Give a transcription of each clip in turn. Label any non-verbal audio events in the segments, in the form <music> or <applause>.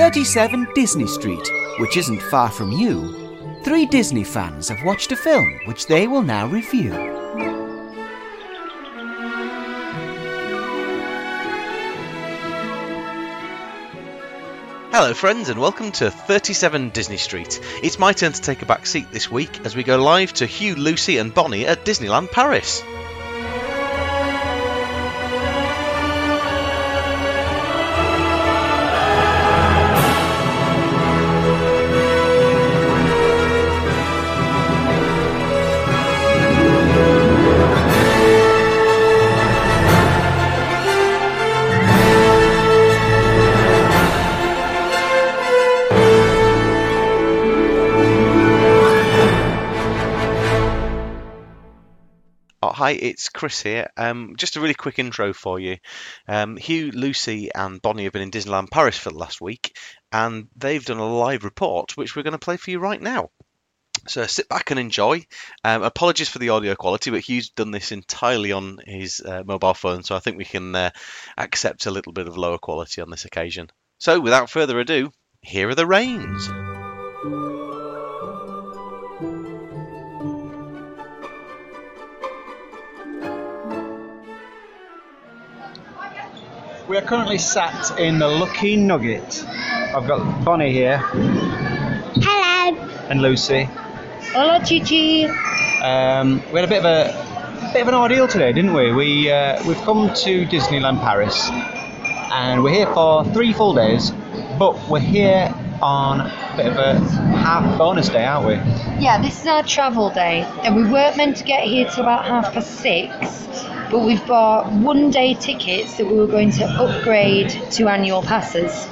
37 Disney Street, which isn't far from you, three Disney fans have watched a film which they will now review. Hello, friends, and welcome to 37 Disney Street. It's my turn to take a back seat this week as we go live to Hugh, Lucy, and Bonnie at Disneyland Paris. Hi, it's Chris here. Um, just a really quick intro for you. Um, Hugh, Lucy, and Bonnie have been in Disneyland Paris for the last week, and they've done a live report, which we're going to play for you right now. So sit back and enjoy. Um, apologies for the audio quality, but Hugh's done this entirely on his uh, mobile phone, so I think we can uh, accept a little bit of lower quality on this occasion. So without further ado, here are the reins. We are currently sat in the Lucky Nugget. I've got Bonnie here Hello. and Lucy. Hola, Chichi. Um, we had a bit of a bit of an ordeal today, didn't we? We uh, we've come to Disneyland Paris, and we're here for three full days, but we're here on a bit of a half bonus day, aren't we? Yeah, this is our travel day, and we weren't meant to get here till about half past six, but we've bought one day tickets that we were going to upgrade to annual passes.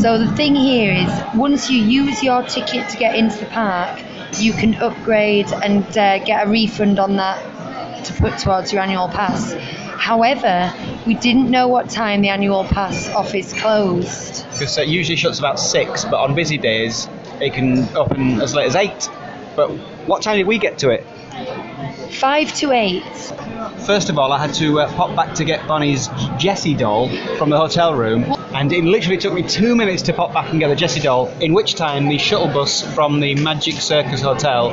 So the thing here is, once you use your ticket to get into the park, you can upgrade and uh, get a refund on that to put towards your annual pass. However, we didn't know what time the annual pass office closed. Because it usually shuts about six, but on busy days it can open as late as eight. But what time did we get to it? Five to eight. First of all, I had to uh, pop back to get Bonnie's Jessie doll from the hotel room, and it literally took me two minutes to pop back and get the Jessie doll. In which time, the shuttle bus from the Magic Circus Hotel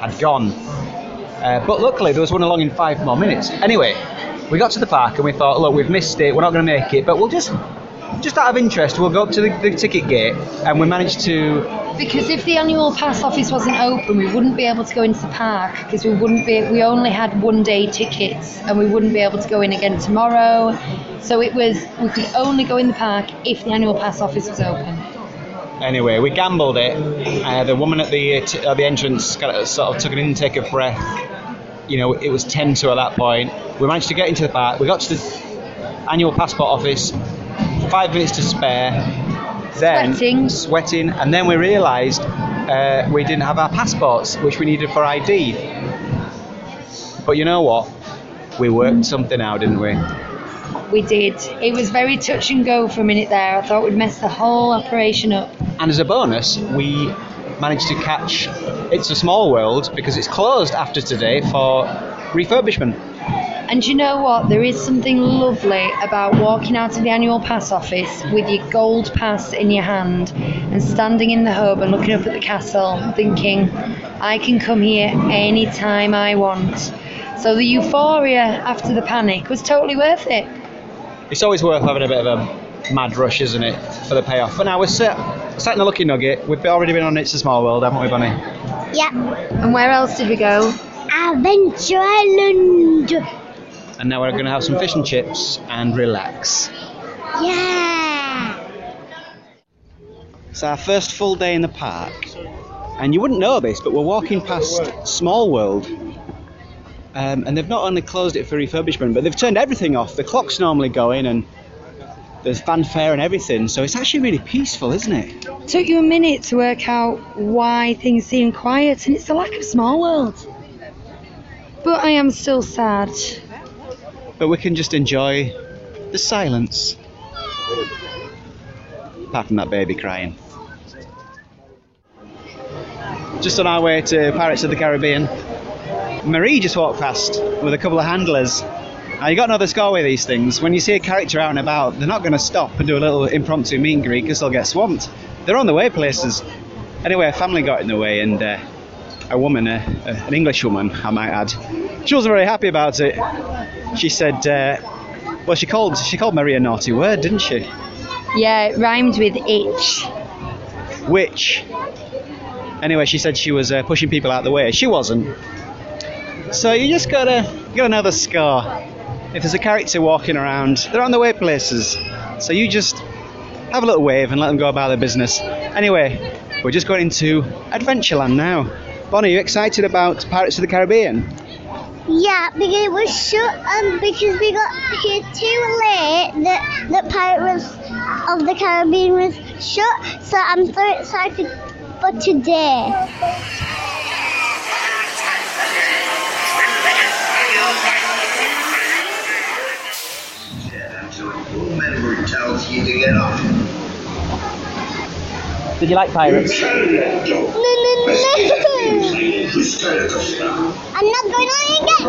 had gone. Uh, but luckily, there was one along in five more minutes. Anyway, we got to the park and we thought, look, we've missed it. We're not going to make it, but we'll just, just out of interest, we'll go up to the, the ticket gate, and we managed to Because if the annual pass office wasn't open, we wouldn't be able to go into the park because we wouldn't be. We only had one day tickets, and we wouldn't be able to go in again tomorrow. So it was we could only go in the park if the annual pass office was open. Anyway, we gambled it. Uh, the woman at the uh, t- at the entrance kind of sort of took an intake of breath. You know, it was 10 to at that point. We managed to get into the park. We got to the annual passport office. Five minutes to spare. Then Sweating. sweating, and then we realised uh, we didn't have our passports, which we needed for ID. But you know what? We worked something out, didn't we? We did. It was very touch and go for a minute there. I thought we'd mess the whole operation up. And as a bonus, we managed to catch It's a Small World because it's closed after today for refurbishment. And you know what? There is something lovely about walking out of the annual pass office with your gold pass in your hand and standing in the hub and looking up at the castle, thinking, I can come here anytime I want. So the euphoria after the panic was totally worth it. It's always worth having a bit of a mad rush, isn't it, for the payoff? But now we're sat, sat in the Lucky Nugget. We've already been on It's a Small World, haven't we, Bunny? Yeah. And where else did we go? Adventure Island. And now we're going to have some fish and chips and relax. Yeah. It's our first full day in the park. And you wouldn't know this, but we're walking past Small World. Um, and they've not only closed it for refurbishment, but they've turned everything off. The clock's normally going, and there's fanfare and everything. So it's actually really peaceful, isn't it? Took you a minute to work out why things seem quiet, and it's the lack of small world. But I am still sad. But we can just enjoy the silence. Apart from that baby crying. Just on our way to Pirates of the Caribbean, Marie just walked past with a couple of handlers. Now you got to know score with these things. When you see a character out and about, they're not going to stop and do a little impromptu meet and greet because they'll get swamped. They're on the way places. Anyway, a family got in the way and uh, a woman, uh, uh, an English woman, I might add, she wasn't very happy about it. She said, uh, well, she called she called Mary a naughty word, didn't she? Yeah, it rhymed with itch. Which, anyway, she said she was uh, pushing people out the way. She wasn't. So you just gotta you gotta know the score. If there's a character walking around, they're on the way places. So you just have a little wave and let them go about their business. Anyway, we're just going into Adventureland now. Bonnie, are you excited about Pirates of the Caribbean? Yeah, because it was shut um because we got here too late that that Pirates of the Caribbean was shut. So I'm so excited for today. member tells you to get off. Did you like Pirates? No, no, no. I'm not going on again.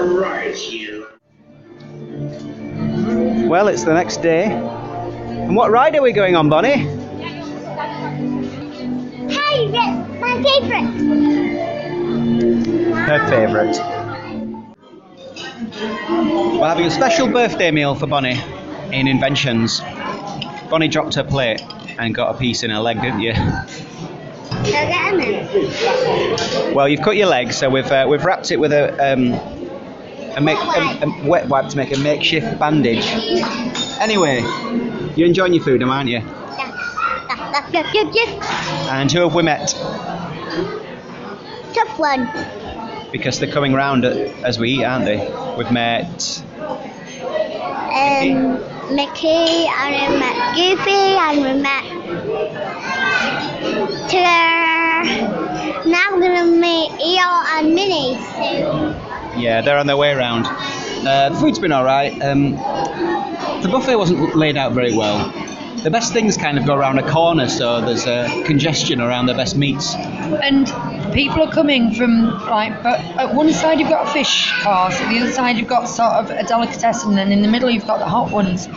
Well, it's the next day. And what ride are we going on, Bonnie? Pirates, my favorite. Her favourite. We're having a special birthday meal for Bonnie in Inventions. Bonnie dropped her plate and got a piece in her leg, didn't you? Well, you've cut your leg, so we've uh, we've wrapped it with a um, a, make, a, a wet wipe to make a makeshift bandage. Anyway, you're enjoying your food, aren't you? And who have we met? Tough one. Because they're coming round as we eat, aren't they? We've met. Um, Mickey, and we met Goofy, and we met Tigger. Now we're gonna meet Eel and Minnie soon. Yeah, they're on their way around. Uh, the food's been alright. Um, the buffet wasn't laid out very well. The best things kind of go around a corner, so there's uh, congestion around the best meats. And people are coming from like, but at one side you've got a fish course, at the other side you've got sort of a delicatessen, and in the middle you've got the hot ones.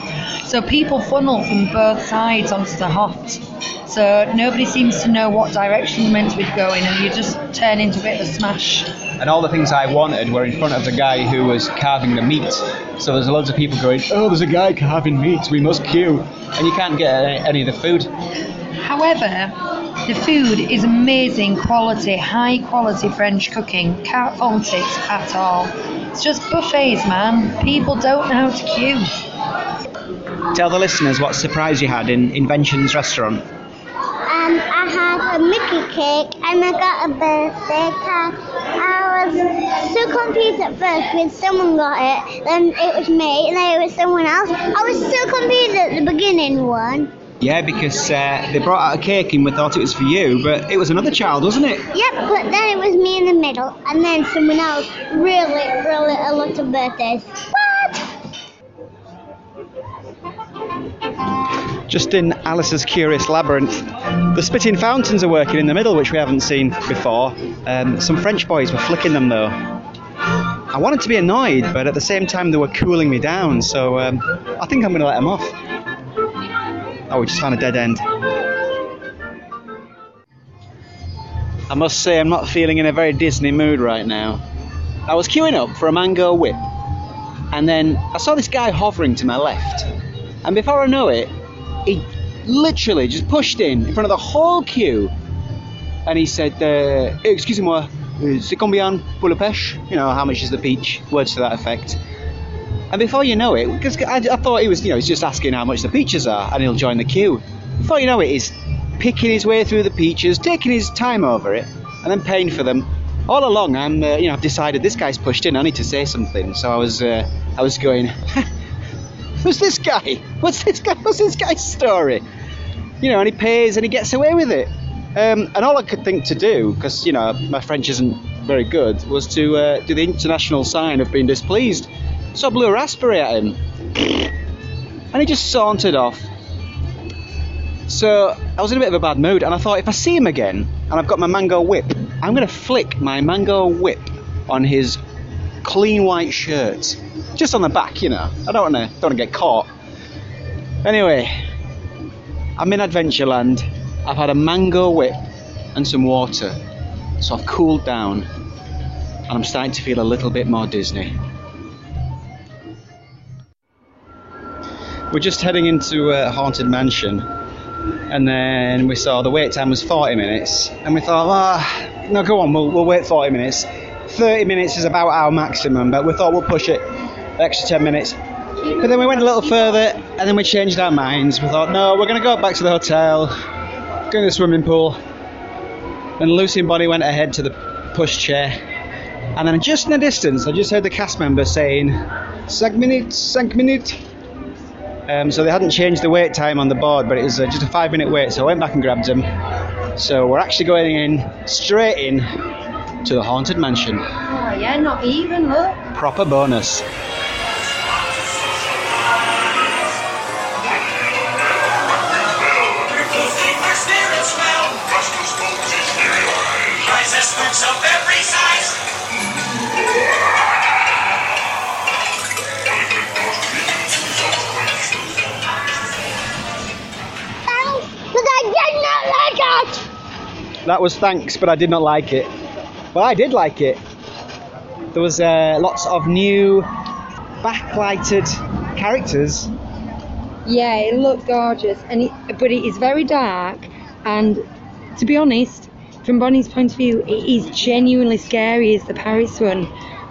So people funnel from both sides onto the hot. So nobody seems to know what direction you're meant to be going, and you just turn into a bit of a smash. And all the things I wanted were in front of the guy who was carving the meat. So there's loads of people going, oh, there's a guy carving meat, we must queue. And you can't get any, any of the food. However, the food is amazing quality, high quality French cooking. Can't fault it at all. It's just buffets, man. People don't know how to queue. Tell the listeners what surprise you had in Inventions restaurant. Um, I had a Mickey cake and I got a birthday card. I was so confused at first when someone got it, then it was me, and then it was someone else. I was so confused at the beginning one. Yeah, because uh, they brought out a cake and we thought it was for you, but it was another child, wasn't it? Yep, but then it was me in the middle, and then someone else. Really, really a lot of birthdays. Just in Alice's Curious Labyrinth, the spitting fountains are working in the middle, which we haven't seen before. Um, some French boys were flicking them though. I wanted to be annoyed, but at the same time they were cooling me down, so um, I think I'm going to let them off. Oh, we just found a dead end. I must say, I'm not feeling in a very Disney mood right now. I was queuing up for a mango whip, and then I saw this guy hovering to my left. And before I know it, he literally just pushed in in front of the whole queue, and he said, uh, "Excusez-moi, uh, c'est combien pour le pêche?" You know, how much is the peach? Words to that effect. And before you know it, because I, I thought he was, you know, he's just asking how much the peaches are, and he'll join the queue. Before you know it, he's picking his way through the peaches, taking his time over it, and then paying for them. All along, I'm, uh, you know, I've decided this guy's pushed in. I need to say something, so I was, uh, I was going. <laughs> Who's this guy? What's this guy? What's this guy's story? You know, and he pays and he gets away with it. Um, and all I could think to do, because you know my French isn't very good, was to uh, do the international sign of being displeased. So I blew a raspberry at him, and he just sauntered off. So I was in a bit of a bad mood, and I thought if I see him again, and I've got my mango whip, I'm going to flick my mango whip on his clean white shirt, just on the back, you know. I don't want to don't want to get caught. Anyway, I'm in Adventureland. I've had a mango whip and some water, so I've cooled down, and I'm starting to feel a little bit more Disney. We're just heading into a haunted mansion, and then we saw the wait time was 40 minutes, and we thought, ah, no, go on, we'll, we'll wait 40 minutes. 30 minutes is about our maximum, but we thought we'll push it extra 10 minutes. But then we went a little further, and then we changed our minds. We thought, no, we're going to go back to the hotel, go to the swimming pool. And Lucy and Bonnie went ahead to the pushchair. And then just in the distance, I just heard the cast member saying, cinq minutes, cinq minutes. Um, so they hadn't changed the wait time on the board, but it was uh, just a five minute wait. So I went back and grabbed them. So we're actually going in straight in to the haunted mansion. Oh, yeah, not even, look. Proper bonus. of every size. Thanks, but I did not like it. That was thanks, but I did not like it. Well, I did like it. There was uh, lots of new backlighted characters. Yeah, it looked gorgeous, and it, but it is very dark. And to be honest, from Bonnie's point of view, it is genuinely scary as the Paris one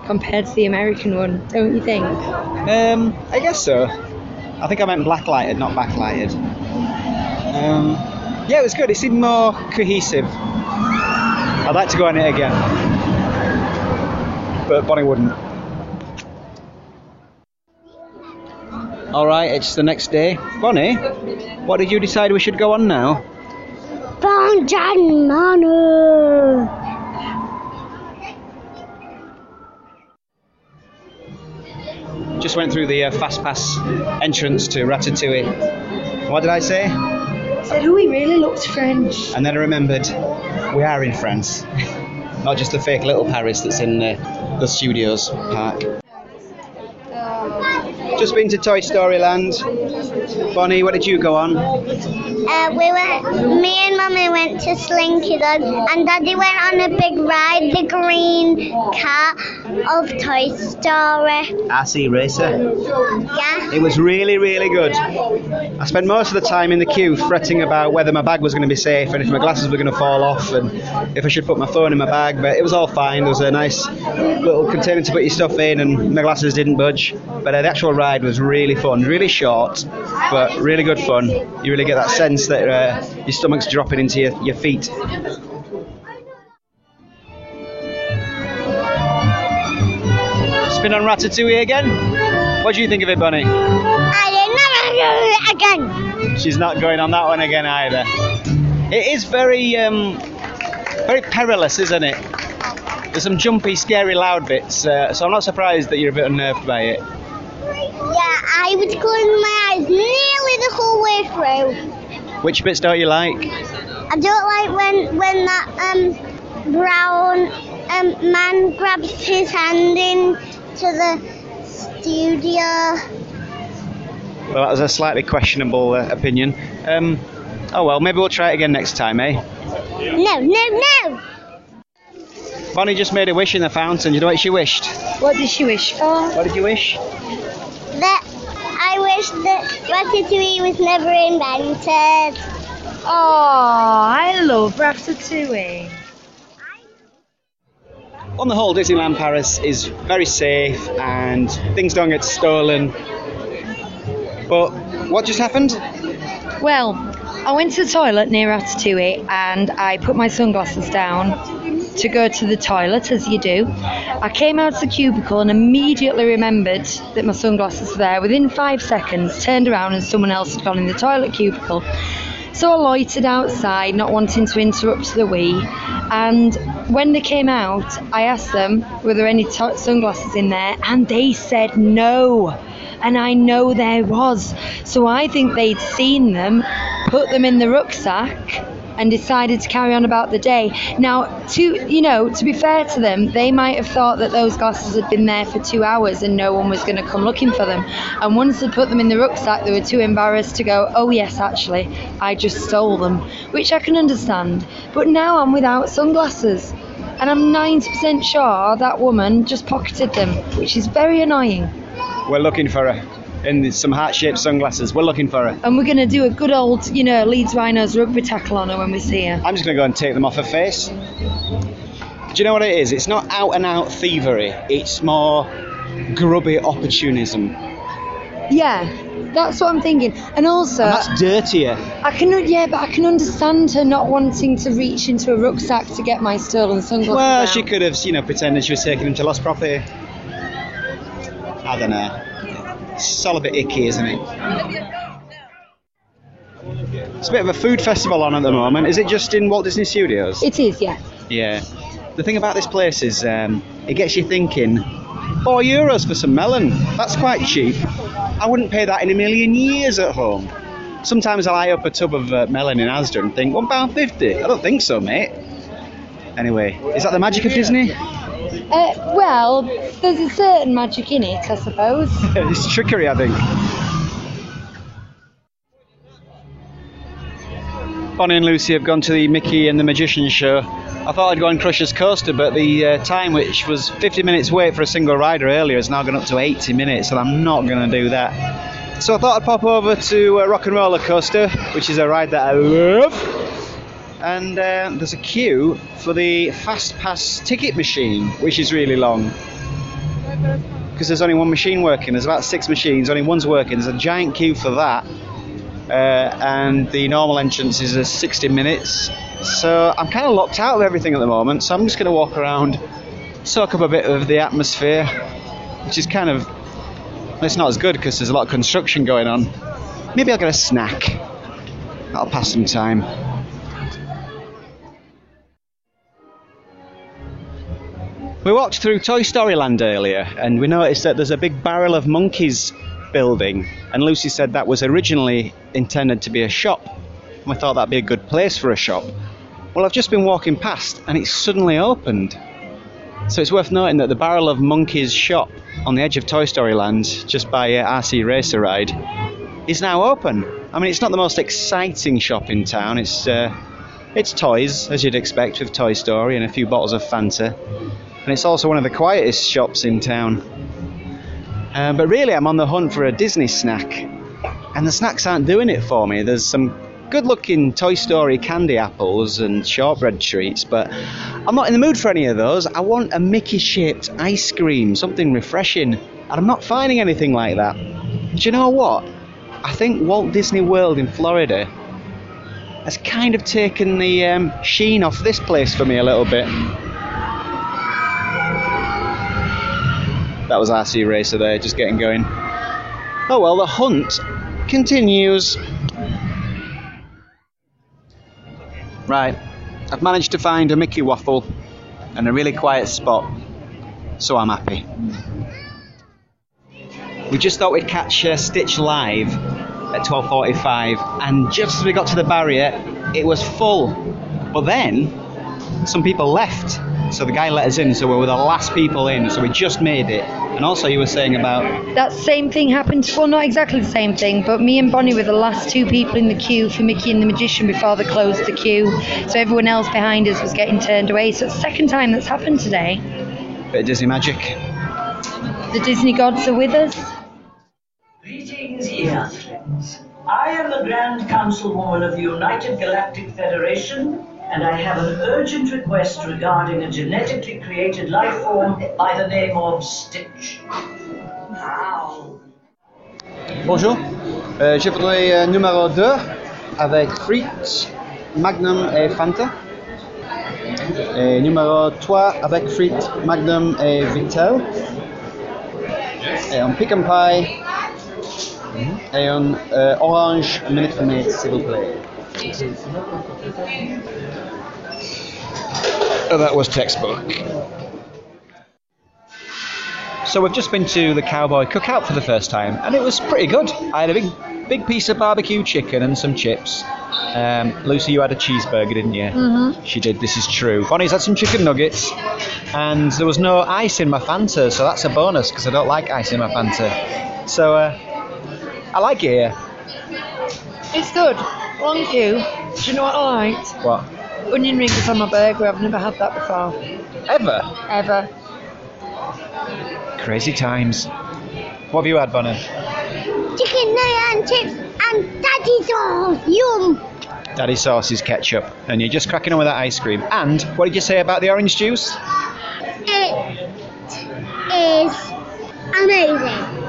compared to the American one, don't you think? Um, I guess so. I think I meant blacklighted, not backlighted. Um, yeah, it was good. It seemed more cohesive. I'd like to go on it again, but Bonnie wouldn't. All right, it's the next day. Bonnie, what did you decide we should go on now? Phantom Manor. Just went through the uh, fast pass entrance to Ratatouille. What did I say? Said, oh, he really looks French. And then I remembered we are in France, not just the fake little Paris that's in uh, the studios park. Just been to Toy Story Land. Bonnie, what did you go on? Uh, we went. Me and Mummy went to Slinky Dog, and Daddy went on a big ride, the green car of Toy Story. RC Racer. Yeah. It was really, really good. I spent most of the time in the queue fretting about whether my bag was going to be safe and if my glasses were going to fall off and if I should put my phone in my bag, but it was all fine. There was a nice little container to put your stuff in and my glasses didn't budge. But uh, the actual ride was really fun, really short, but really good fun. You really get that sense that uh, your stomach's dropping into your, your feet. Spin on Ratatouille again? What do you think of it, Bunny? I did not do it again. She's not going on that one again either. It is very, um, very perilous, isn't it? There's some jumpy, scary, loud bits, uh, so I'm not surprised that you're a bit unnerved by it. Yeah, I was closing my eyes nearly the whole way through. Which bits don't you like? I don't like when when that um brown um man grabs his hand into the studio. Well, that was a slightly questionable uh, opinion. Um, oh well, maybe we'll try it again next time, eh? No, no, no. Bonnie just made a wish in the fountain. You know what she wished? What did she wish for? What did you wish? That I wish that Ratatouille was never invented. Oh, I love Ratatouille. On the whole, Disneyland Paris is very safe and things don't get stolen. But what just happened? Well, I went to the toilet near Ratatouille and I put my sunglasses down to go to the toilet, as you do. I came out of the cubicle and immediately remembered that my sunglasses were there. Within five seconds, turned around and someone else had gone in the toilet cubicle. So I loitered outside, not wanting to interrupt the wee. And when they came out, I asked them, were there any to- sunglasses in there? And they said no. And I know there was. So I think they'd seen them, put them in the rucksack, and decided to carry on about the day. Now, to you know, to be fair to them, they might have thought that those glasses had been there for two hours and no one was going to come looking for them. And once they put them in the rucksack, they were too embarrassed to go, "Oh yes, actually, I just stole them," which I can understand. But now I'm without sunglasses. And I'm 90% sure that woman just pocketed them, which is very annoying. We're looking for her in some heart-shaped sunglasses. We're looking for her. And we're going to do a good old, you know, Leeds Rhinos rugby tackle on her when we see her. I'm just going to go and take them off her face. Do you know what it is? It's not out and out thievery. It's more grubby opportunism. Yeah, that's what I'm thinking. And also, And that's dirtier. I can, yeah, but I can understand her not wanting to reach into a rucksack to get my stolen sunglasses. Well, she could have, you know, pretended she was taking them to lost property. I don't know. It's all a bit icky, isn't it? It's a bit of a food festival on at the moment. Is it just in Walt Disney Studios? It is, yeah. Yeah. The thing about this place is um, it gets you thinking. Four euros for some melon. That's quite cheap. I wouldn't pay that in a million years at home. Sometimes I'll eye up a tub of uh, melon in Asda and think one pound fifty. I don't think so, mate. Anyway, is that the magic of Disney? Uh, well, there's a certain magic in it, I suppose. <laughs> it's trickery, I think. Bonnie and Lucy have gone to the Mickey and the Magician show. I thought I'd go on Crusher's Coaster, but the uh, time, which was 50 minutes wait for a single rider earlier, has now gone up to 80 minutes, and I'm not going to do that. So I thought I'd pop over to uh, Rock and Roller Coaster, which is a ride that I love. And uh, there's a queue for the Fast Pass ticket machine, which is really long because there's only one machine working. There's about six machines, only one's working. There's a giant queue for that, uh, and the normal entrance is uh, 60 minutes. So I'm kind of locked out of everything at the moment. So I'm just going to walk around, soak up a bit of the atmosphere, which is kind of it's not as good because there's a lot of construction going on. Maybe I'll get a snack. That'll pass some time. We walked through Toy Story Land earlier and we noticed that there's a big barrel of monkeys building, and Lucy said that was originally intended to be a shop. And we thought that'd be a good place for a shop. Well, I've just been walking past and it's suddenly opened. So it's worth noting that the Barrel of Monkeys shop on the edge of Toy Story Land, just by RC Racer Ride, is now open. I mean, it's not the most exciting shop in town. It's uh, it's toys, as you'd expect, with Toy Story and a few bottles of Fanta and it's also one of the quietest shops in town. Uh, but really, I'm on the hunt for a Disney snack, and the snacks aren't doing it for me. There's some good looking Toy Story candy apples and shortbread treats, but I'm not in the mood for any of those. I want a Mickey shaped ice cream, something refreshing, and I'm not finding anything like that. Do you know what? I think Walt Disney World in Florida has kind of taken the um, sheen off this place for me a little bit. That was RC Racer there, just getting going. Oh well, the hunt continues. Right, I've managed to find a Mickey waffle and a really quiet spot, so I'm happy. We just thought we'd catch uh, Stitch live at 12:45, and just as we got to the barrier, it was full. But then some people left, so the guy let us in, so we were the last people in, so we just made it. And also, you were saying about That same thing happened, well, not exactly the same thing, but me and Bonnie were the last two people in the queue for Mickey and the Magician before they closed the queue. So everyone else behind us was getting turned away. So it's the second time that's happened today. bit of Disney magic. The Disney gods are with us. Greetings, Earthlings. I am the Grand Councilwoman of the United Galactic Federation, and I have an urgent request regarding a genetically created life form by the name of Stitch. How? Bonjour, Euh, je voudrais euh, numéro 2 avec frites, Magnum et Fanta. Et numéro 3 avec frites, Magnum et Vittel. Et un pecan pie. Et un euh, orange minute maid, s'il vous plaît. Oh, that was textbook. So we've just been to the Cowboy Cookout for the first time, and it was pretty good. I had a big, big piece of barbecue chicken and some chips. Um, Lucy, you had a cheeseburger, didn't you? Mhm. She did. This is true. Bonnie's had some chicken nuggets, and there was no ice in my Fanta, so that's a bonus because I don't like ice in my Fanta. So uh, I like it here. It's good. Long queue. Do you know what I liked? What? Onion rings on my burger. I've never had that before. Ever? Ever. Crazy times. What have you had, Bonnie? Chicken nugget and chips and daddy sauce. Yum. Daddy sauce's ketchup, and you're just cracking on with that ice cream. And what did you say about the orange juice? It is amazing.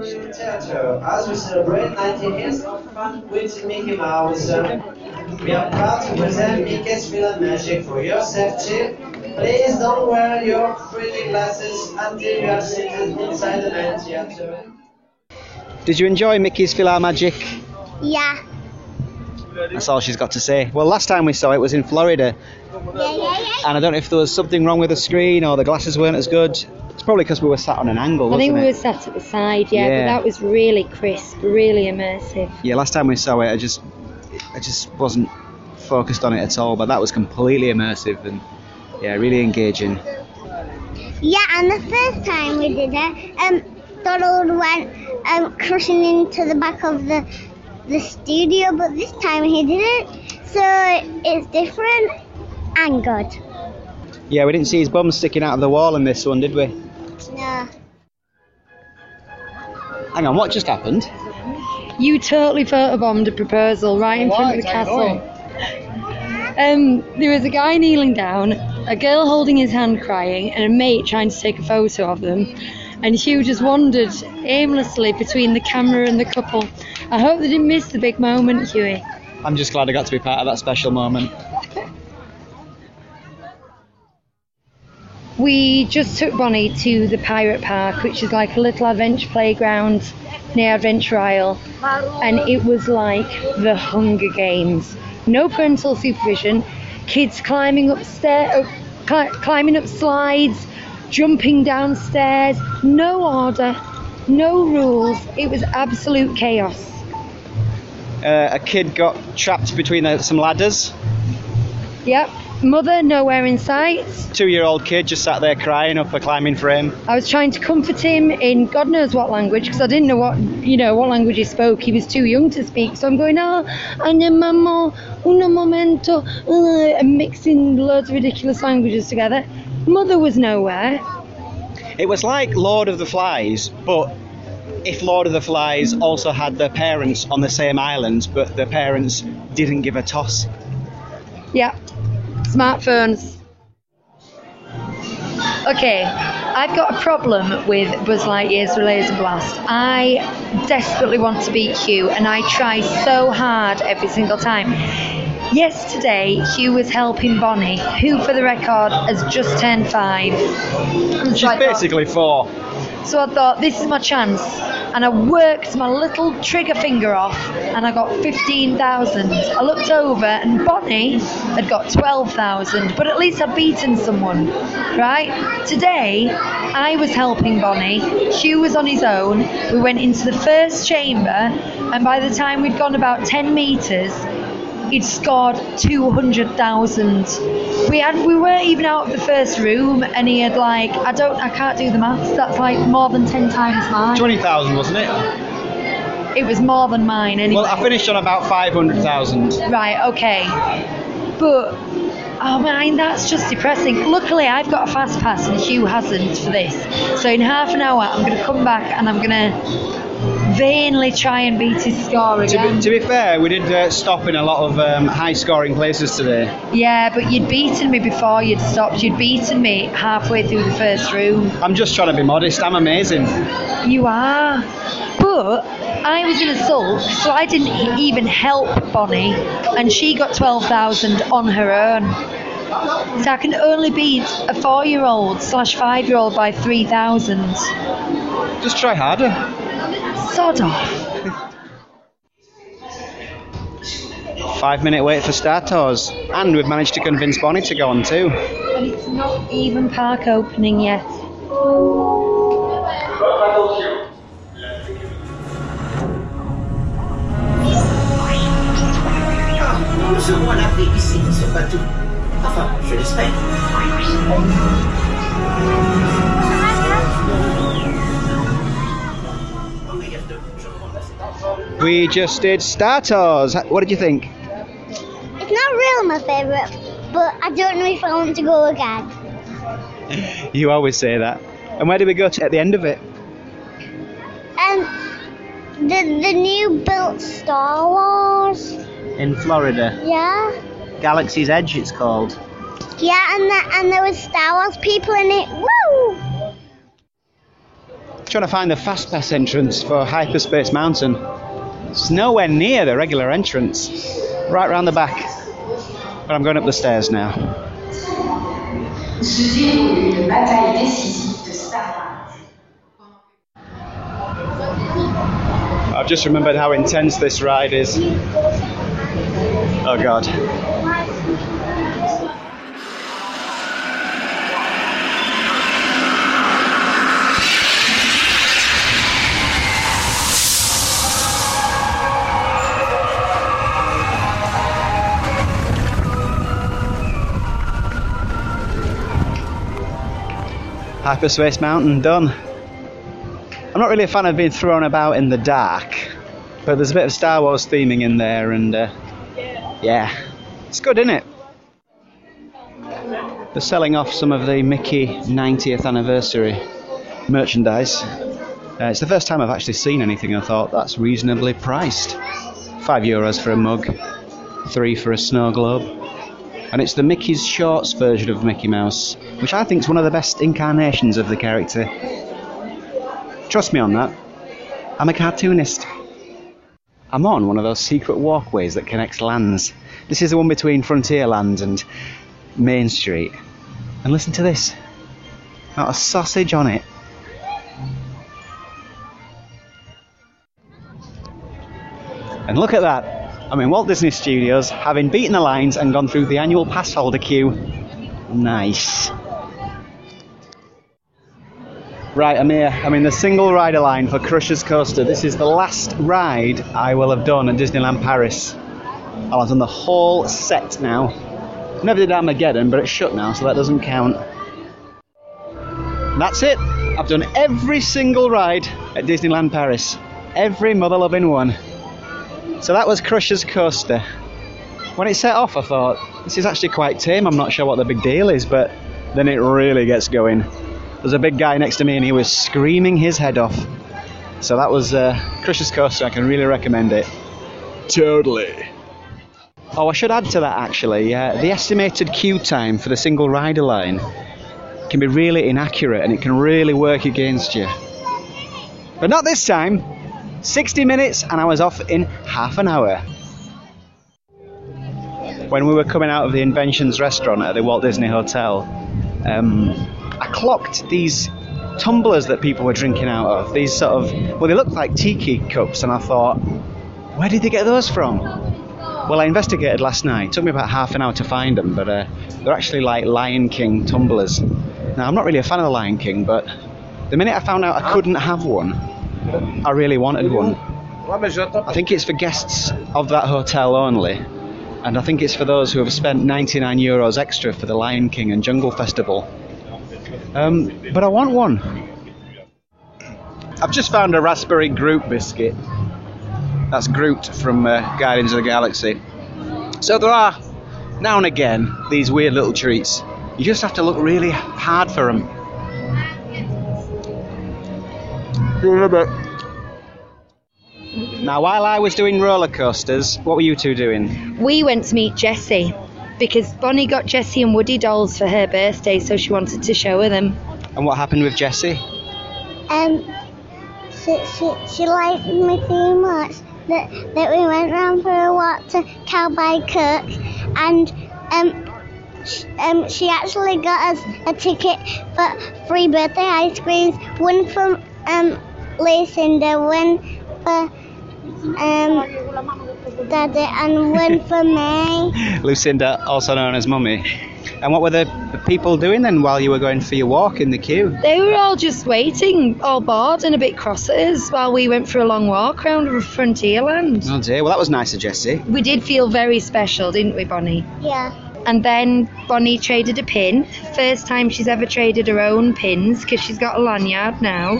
This theater, as we celebrate 90 years of fun with Mickey Mouse, we are proud to present Mickey's PhilharMagic for your safety. Please don't wear your 3D glasses until you are seated inside the main theater. Did you enjoy Mickey's PhilharMagic? Yeah. That's all she's got to say. Well, last time we saw it was in Florida, Yeah, yeah, yeah. and I don't know if there was something wrong with the screen or the glasses weren't as good. It's probably because we were sat on an angle, I wasn't think we were sat at the side, yeah, Yeah. but that was really crisp, really immersive. Yeah, last time we saw it, I just, I just wasn't focused on it at all. But that was completely immersive and yeah, really engaging. Yeah, and the first time we did it, um, Donald went um, crushing into the back of the the studio, but this time he didn't. So it's different and good. Yeah, we didn't see his bum sticking out of the wall in this one, did we? No. Hang on, what just happened? You totally photobombed a proposal right in front of the castle. Um, there was a guy kneeling down, a girl holding his hand crying, and a mate trying to take a photo of them. And Hugh just wandered aimlessly between the camera and the couple. I hope they didn't miss the big moment, Huey. I'm just glad I got to be part of that special moment. We just took Bonnie to the Pirate Park, which is like a little adventure playground near Adventure Isle, and it was like the Hunger Games. No parental supervision, kids climbing up stair, cli- climbing up slides, jumping downstairs, no order, no rules. It was absolute chaos. Uh, a kid got trapped between uh, some ladders. Yep, mother nowhere in sight. Two-year-old kid just sat there crying up a climbing frame. I was trying to comfort him in God knows what language because I didn't know what you know what language he spoke. He was too young to speak. So I'm going, ah, ane mamma, uno momento, uh, and mixing loads of ridiculous languages together. Mother was nowhere. It was like Lord of the Flies, but if Lord of the Flies also had their parents on the same island, but their parents didn't give a toss. Yeah, smartphones. Okay, I've got a problem with Buzz Lightyear's Laser Blast. I desperately want to beat Hugh, and I try so hard every single time. Yesterday, Hugh was helping Bonnie, who, for the record, has just turned five. And so She's thought- basically four. So I thought, this is my chance. And I worked my little trigger finger off and I got 15,000. I looked over and Bonnie had got 12,000, but at least I'd beaten someone, right? Today, I was helping Bonnie. Hugh was on his own. We went into the first chamber, and by the time we'd gone about 10 metres, he'd scored 200,000. We had we weren't even out of the first room and he had like I don't I can't do the maths. That's like more than 10 times mine. 20,000, wasn't it? It was more than mine anyway. Well, I finished on about 500,000. Right, okay. But oh man, that's just depressing. Luckily I've got a fast pass and Hugh hasn't for this. So in half an hour I'm gonna come back and I'm gonna vainly try and beat his score To again. be, to be fair, we did uh, stop in a lot of um, high scoring places today. Yeah, but you'd beaten me before you'd stopped. You'd beaten me halfway through the first room. I'm just trying to be modest, I'm amazing. You are. But I was in a sulk, so I didn't even help Bonnie, and she got 12,000 on her own. So I can only beat a four year old slash five year old by 3,000. Just try harder. Sod off. Five minute wait for Star Tours. And we've managed to convince Bonnie to go on too. but it's not even park opening yet. Nous serons à l'abri ici, ce bateau. Enfin, je l'espère. We just did Star Tours. What did you think? It's not really my favourite, but I don't know if I want to go again. You always say that. And where did we go to at the end of it? Um, the the new built Star Wars. In Florida. Yeah. Galaxy's Edge, it's called. Yeah, and the, and there was Star Wars people in it. Woo! Trying to find the fast pass entrance for Hyperspace Mountain. It's nowhere near the regular entrance. Right round the back. But I'm going up the stairs now. I've just remembered how intense this ride is. Oh god. Hyperspace Mountain done. I'm not really a fan of being thrown about in the dark, but there's a bit of Star Wars theming in there, and uh, yeah, it's good, isn't it? They're selling off some of the Mickey 90th anniversary merchandise. Uh, it's the first time I've actually seen anything I thought that's reasonably priced. Five euros for a mug, three for a snow globe. And it's the Mickey's Shorts version of Mickey Mouse, which I think is one of the best incarnations of the character. Trust me on that. I'm a cartoonist. I'm on one of those secret walkways that connects lands. This is the one between Frontierland and Main Street. And listen to this. Not a sausage on it. And look at that. I'm in Walt Disney Studios, having beaten the lines and gone through the annual pass holder queue. Nice. Right, I'm here. I'm in the single rider line for Crusher's Coaster. This is the last ride I will have done at Disneyland Paris. I'll have done the whole set now. Never did Armageddon, but it's shut now, so that doesn't count. That's it. I've done every single ride at Disneyland Paris. Every mother loving one. So that was Crusher's Coaster. When it set off, I thought, this is actually quite tame. I'm not sure what the big deal is, but then it really gets going. There's a big guy next to me, and he was screaming his head off. So that was uh, Crusher's Coaster. I can really recommend it. Totally. Oh, I should add to that actually. Uh, the estimated queue time for the single rider line can be really inaccurate, and it can really work against you. But not this time. 60 minutes, and I was off in half an hour. When we were coming out of the Inventions restaurant at the Walt Disney Hotel, um, I clocked these tumblers that people were drinking out of. These sort of, well, they looked like tiki cups, and I thought, where did they get those from? Well, I investigated last night. It took me about half an hour to find them, but uh, they're actually like Lion King tumblers. Now, I'm not really a fan of the Lion King, but the minute I found out I couldn't have one, I really wanted one. I think it's for guests of that hotel only, and I think it's for those who have spent 99 euros extra for the Lion King and Jungle Festival. Um, but I want one. I've just found a raspberry Groot biscuit. That's Groot from uh, Guardians of the Galaxy. So there are, now and again, these weird little treats. You just have to look really hard for them. Now, while I was doing roller coasters, what were you two doing? We went to meet Jessie because Bonnie got Jessie and Woody dolls for her birthday, so she wanted to show her them. And what happened with Jessie? Um, she, she, she liked me too much that, that we went round for a walk to Cowboy Cook and um, sh- um, she actually got us a ticket for free birthday ice creams, one from um, Lucinda, one for um, Daddy, and one for me. <laughs> Lucinda, also known as Mummy. And what were the the people doing then while you were going for your walk in the queue? They were all just waiting, all bored and a bit cross at us while we went for a long walk around Frontierland. Oh dear, well that was nice of Jessie. We did feel very special, didn't we, Bonnie? Yeah. And then Bonnie traded a pin. First time she's ever traded her own pins because she's got a lanyard now.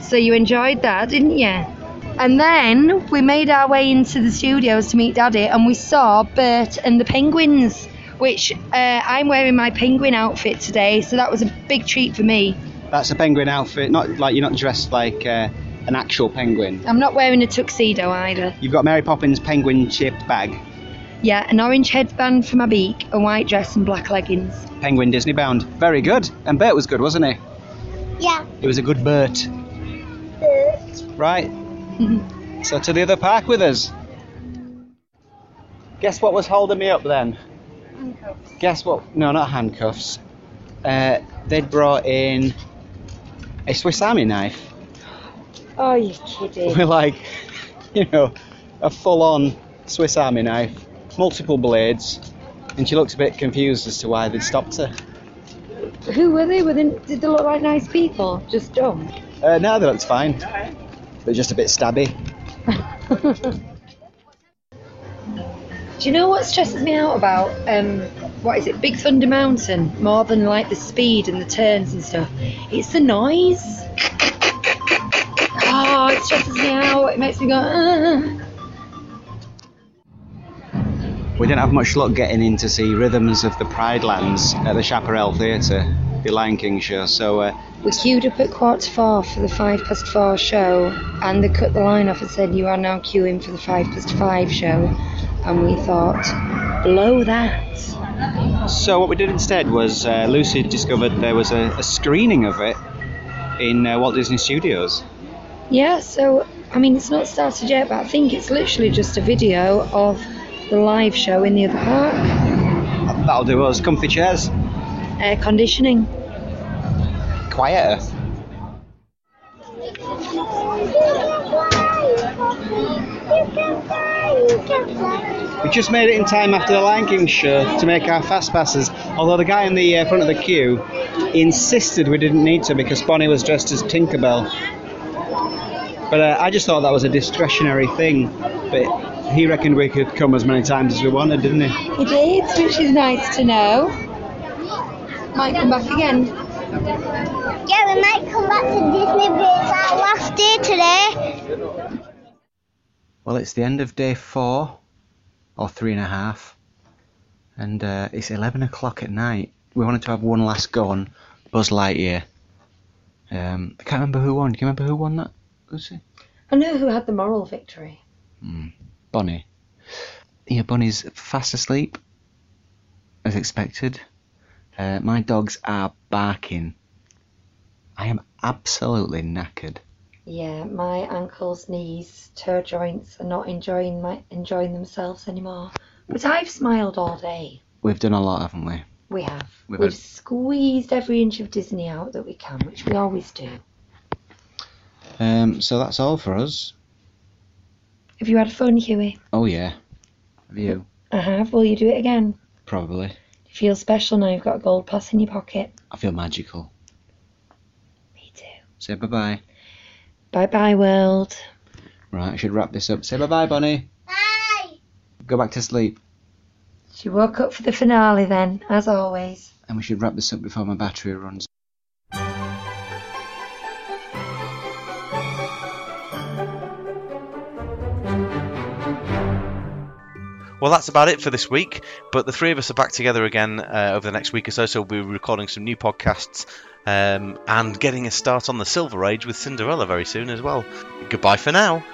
So you enjoyed that, didn't you? And then we made our way into the studios to meet Daddy and we saw Bert and the penguins, which uh, I'm wearing my penguin outfit today, so that was a big treat for me. That's a penguin outfit, not like you're not dressed like uh, an actual penguin. I'm not wearing a tuxedo either. You've got Mary Poppins penguin shaped bag, Yeah, an orange headband for my beak, a white dress and black leggings. penguin Disney bound. Very good. And Bert was good, wasn't he? Yeah. It was a good Bert. Right. <laughs> so to the other park with us. Guess what was holding me up then? Handcuffs. Guess what? No, not handcuffs. Uh, they'd brought in a Swiss Army knife Oh, you're kidding. <laughs> We're like, <laughs> you know, a full-on Swiss Army knife, multiple blades, and she looked a bit confused as to why they'd stopped her. Who were they? Were they? Did they look like nice people? Just dumb. Uh, no, that looks fine. They're just a bit stabby. <laughs> Do you know what stresses me out about um, what is it, Big Thunder Mountain? More than like the speed and the turns and stuff, it's the noise. Oh, it stresses me out. It makes me go. We didn't have much luck getting in to see Rhythms of the Pride Lands at the Chaparral Theatre, the Lion King show. So uh, We queued up at quarter to four for the five past four show, and they cut the line off and said, "You are now queuing for the five past five show." And we thought, blow that. So what we did instead was uh, Lucy discovered there was a, a screening of it in uh, Walt Disney Studios. Yeah, so I mean, it's not started yet, but I think it's literally just a video of the live show in the other park. That'll do us. Comfy chairs, Air conditioning. quieter. We just made it in time after the Lion King show to make our fast passes. Although the guy in the uh, front of the queue insisted we didn't need to because Bonnie was dressed as Tinkerbell. But uh, I just thought that was a discretionary thing. But he reckoned we could come as many times as we wanted, didn't he? He did, which is nice to know. Might come back again. Yeah, we might come back to Disney, but it's our last day today. Well, it's the end of day four, or three and a half, and uh, it's 11 o'clock at night. We wanted to have one last go on Buzz Lightyear. Um, I can't remember who won. Do you remember who won that, Lucy? I know who had the moral victory. Bonnie. Yeah, Bonnie's fast asleep, as expected. Uh, my dogs are barking. I am absolutely knackered. Yeah, my ankles, knees, toe joints are not enjoying my enjoying themselves anymore. But I've smiled all day. We've done a lot, haven't we? We have. We've We've had- squeezed every inch of Disney out that we can, which we always do. Um, so that's all for us. Have you had fun, Huey? Oh yeah. Have you? I have. Will you do it again? Probably. You feel special now you've got a gold plus in your pocket. I feel magical. Me too. Say bye bye. Bye bye, world. Right, I should wrap this up. Say bye bye, Bonnie. Bye. Go back to sleep. She woke up for the finale then, as always. And we should wrap this up before my battery runs. Well, that's about it for this week. But the three of us are back together again uh, over the next week or so. So we'll be recording some new podcasts um, and getting a start on the Silver Age with Cinderella very soon as well. Goodbye for now.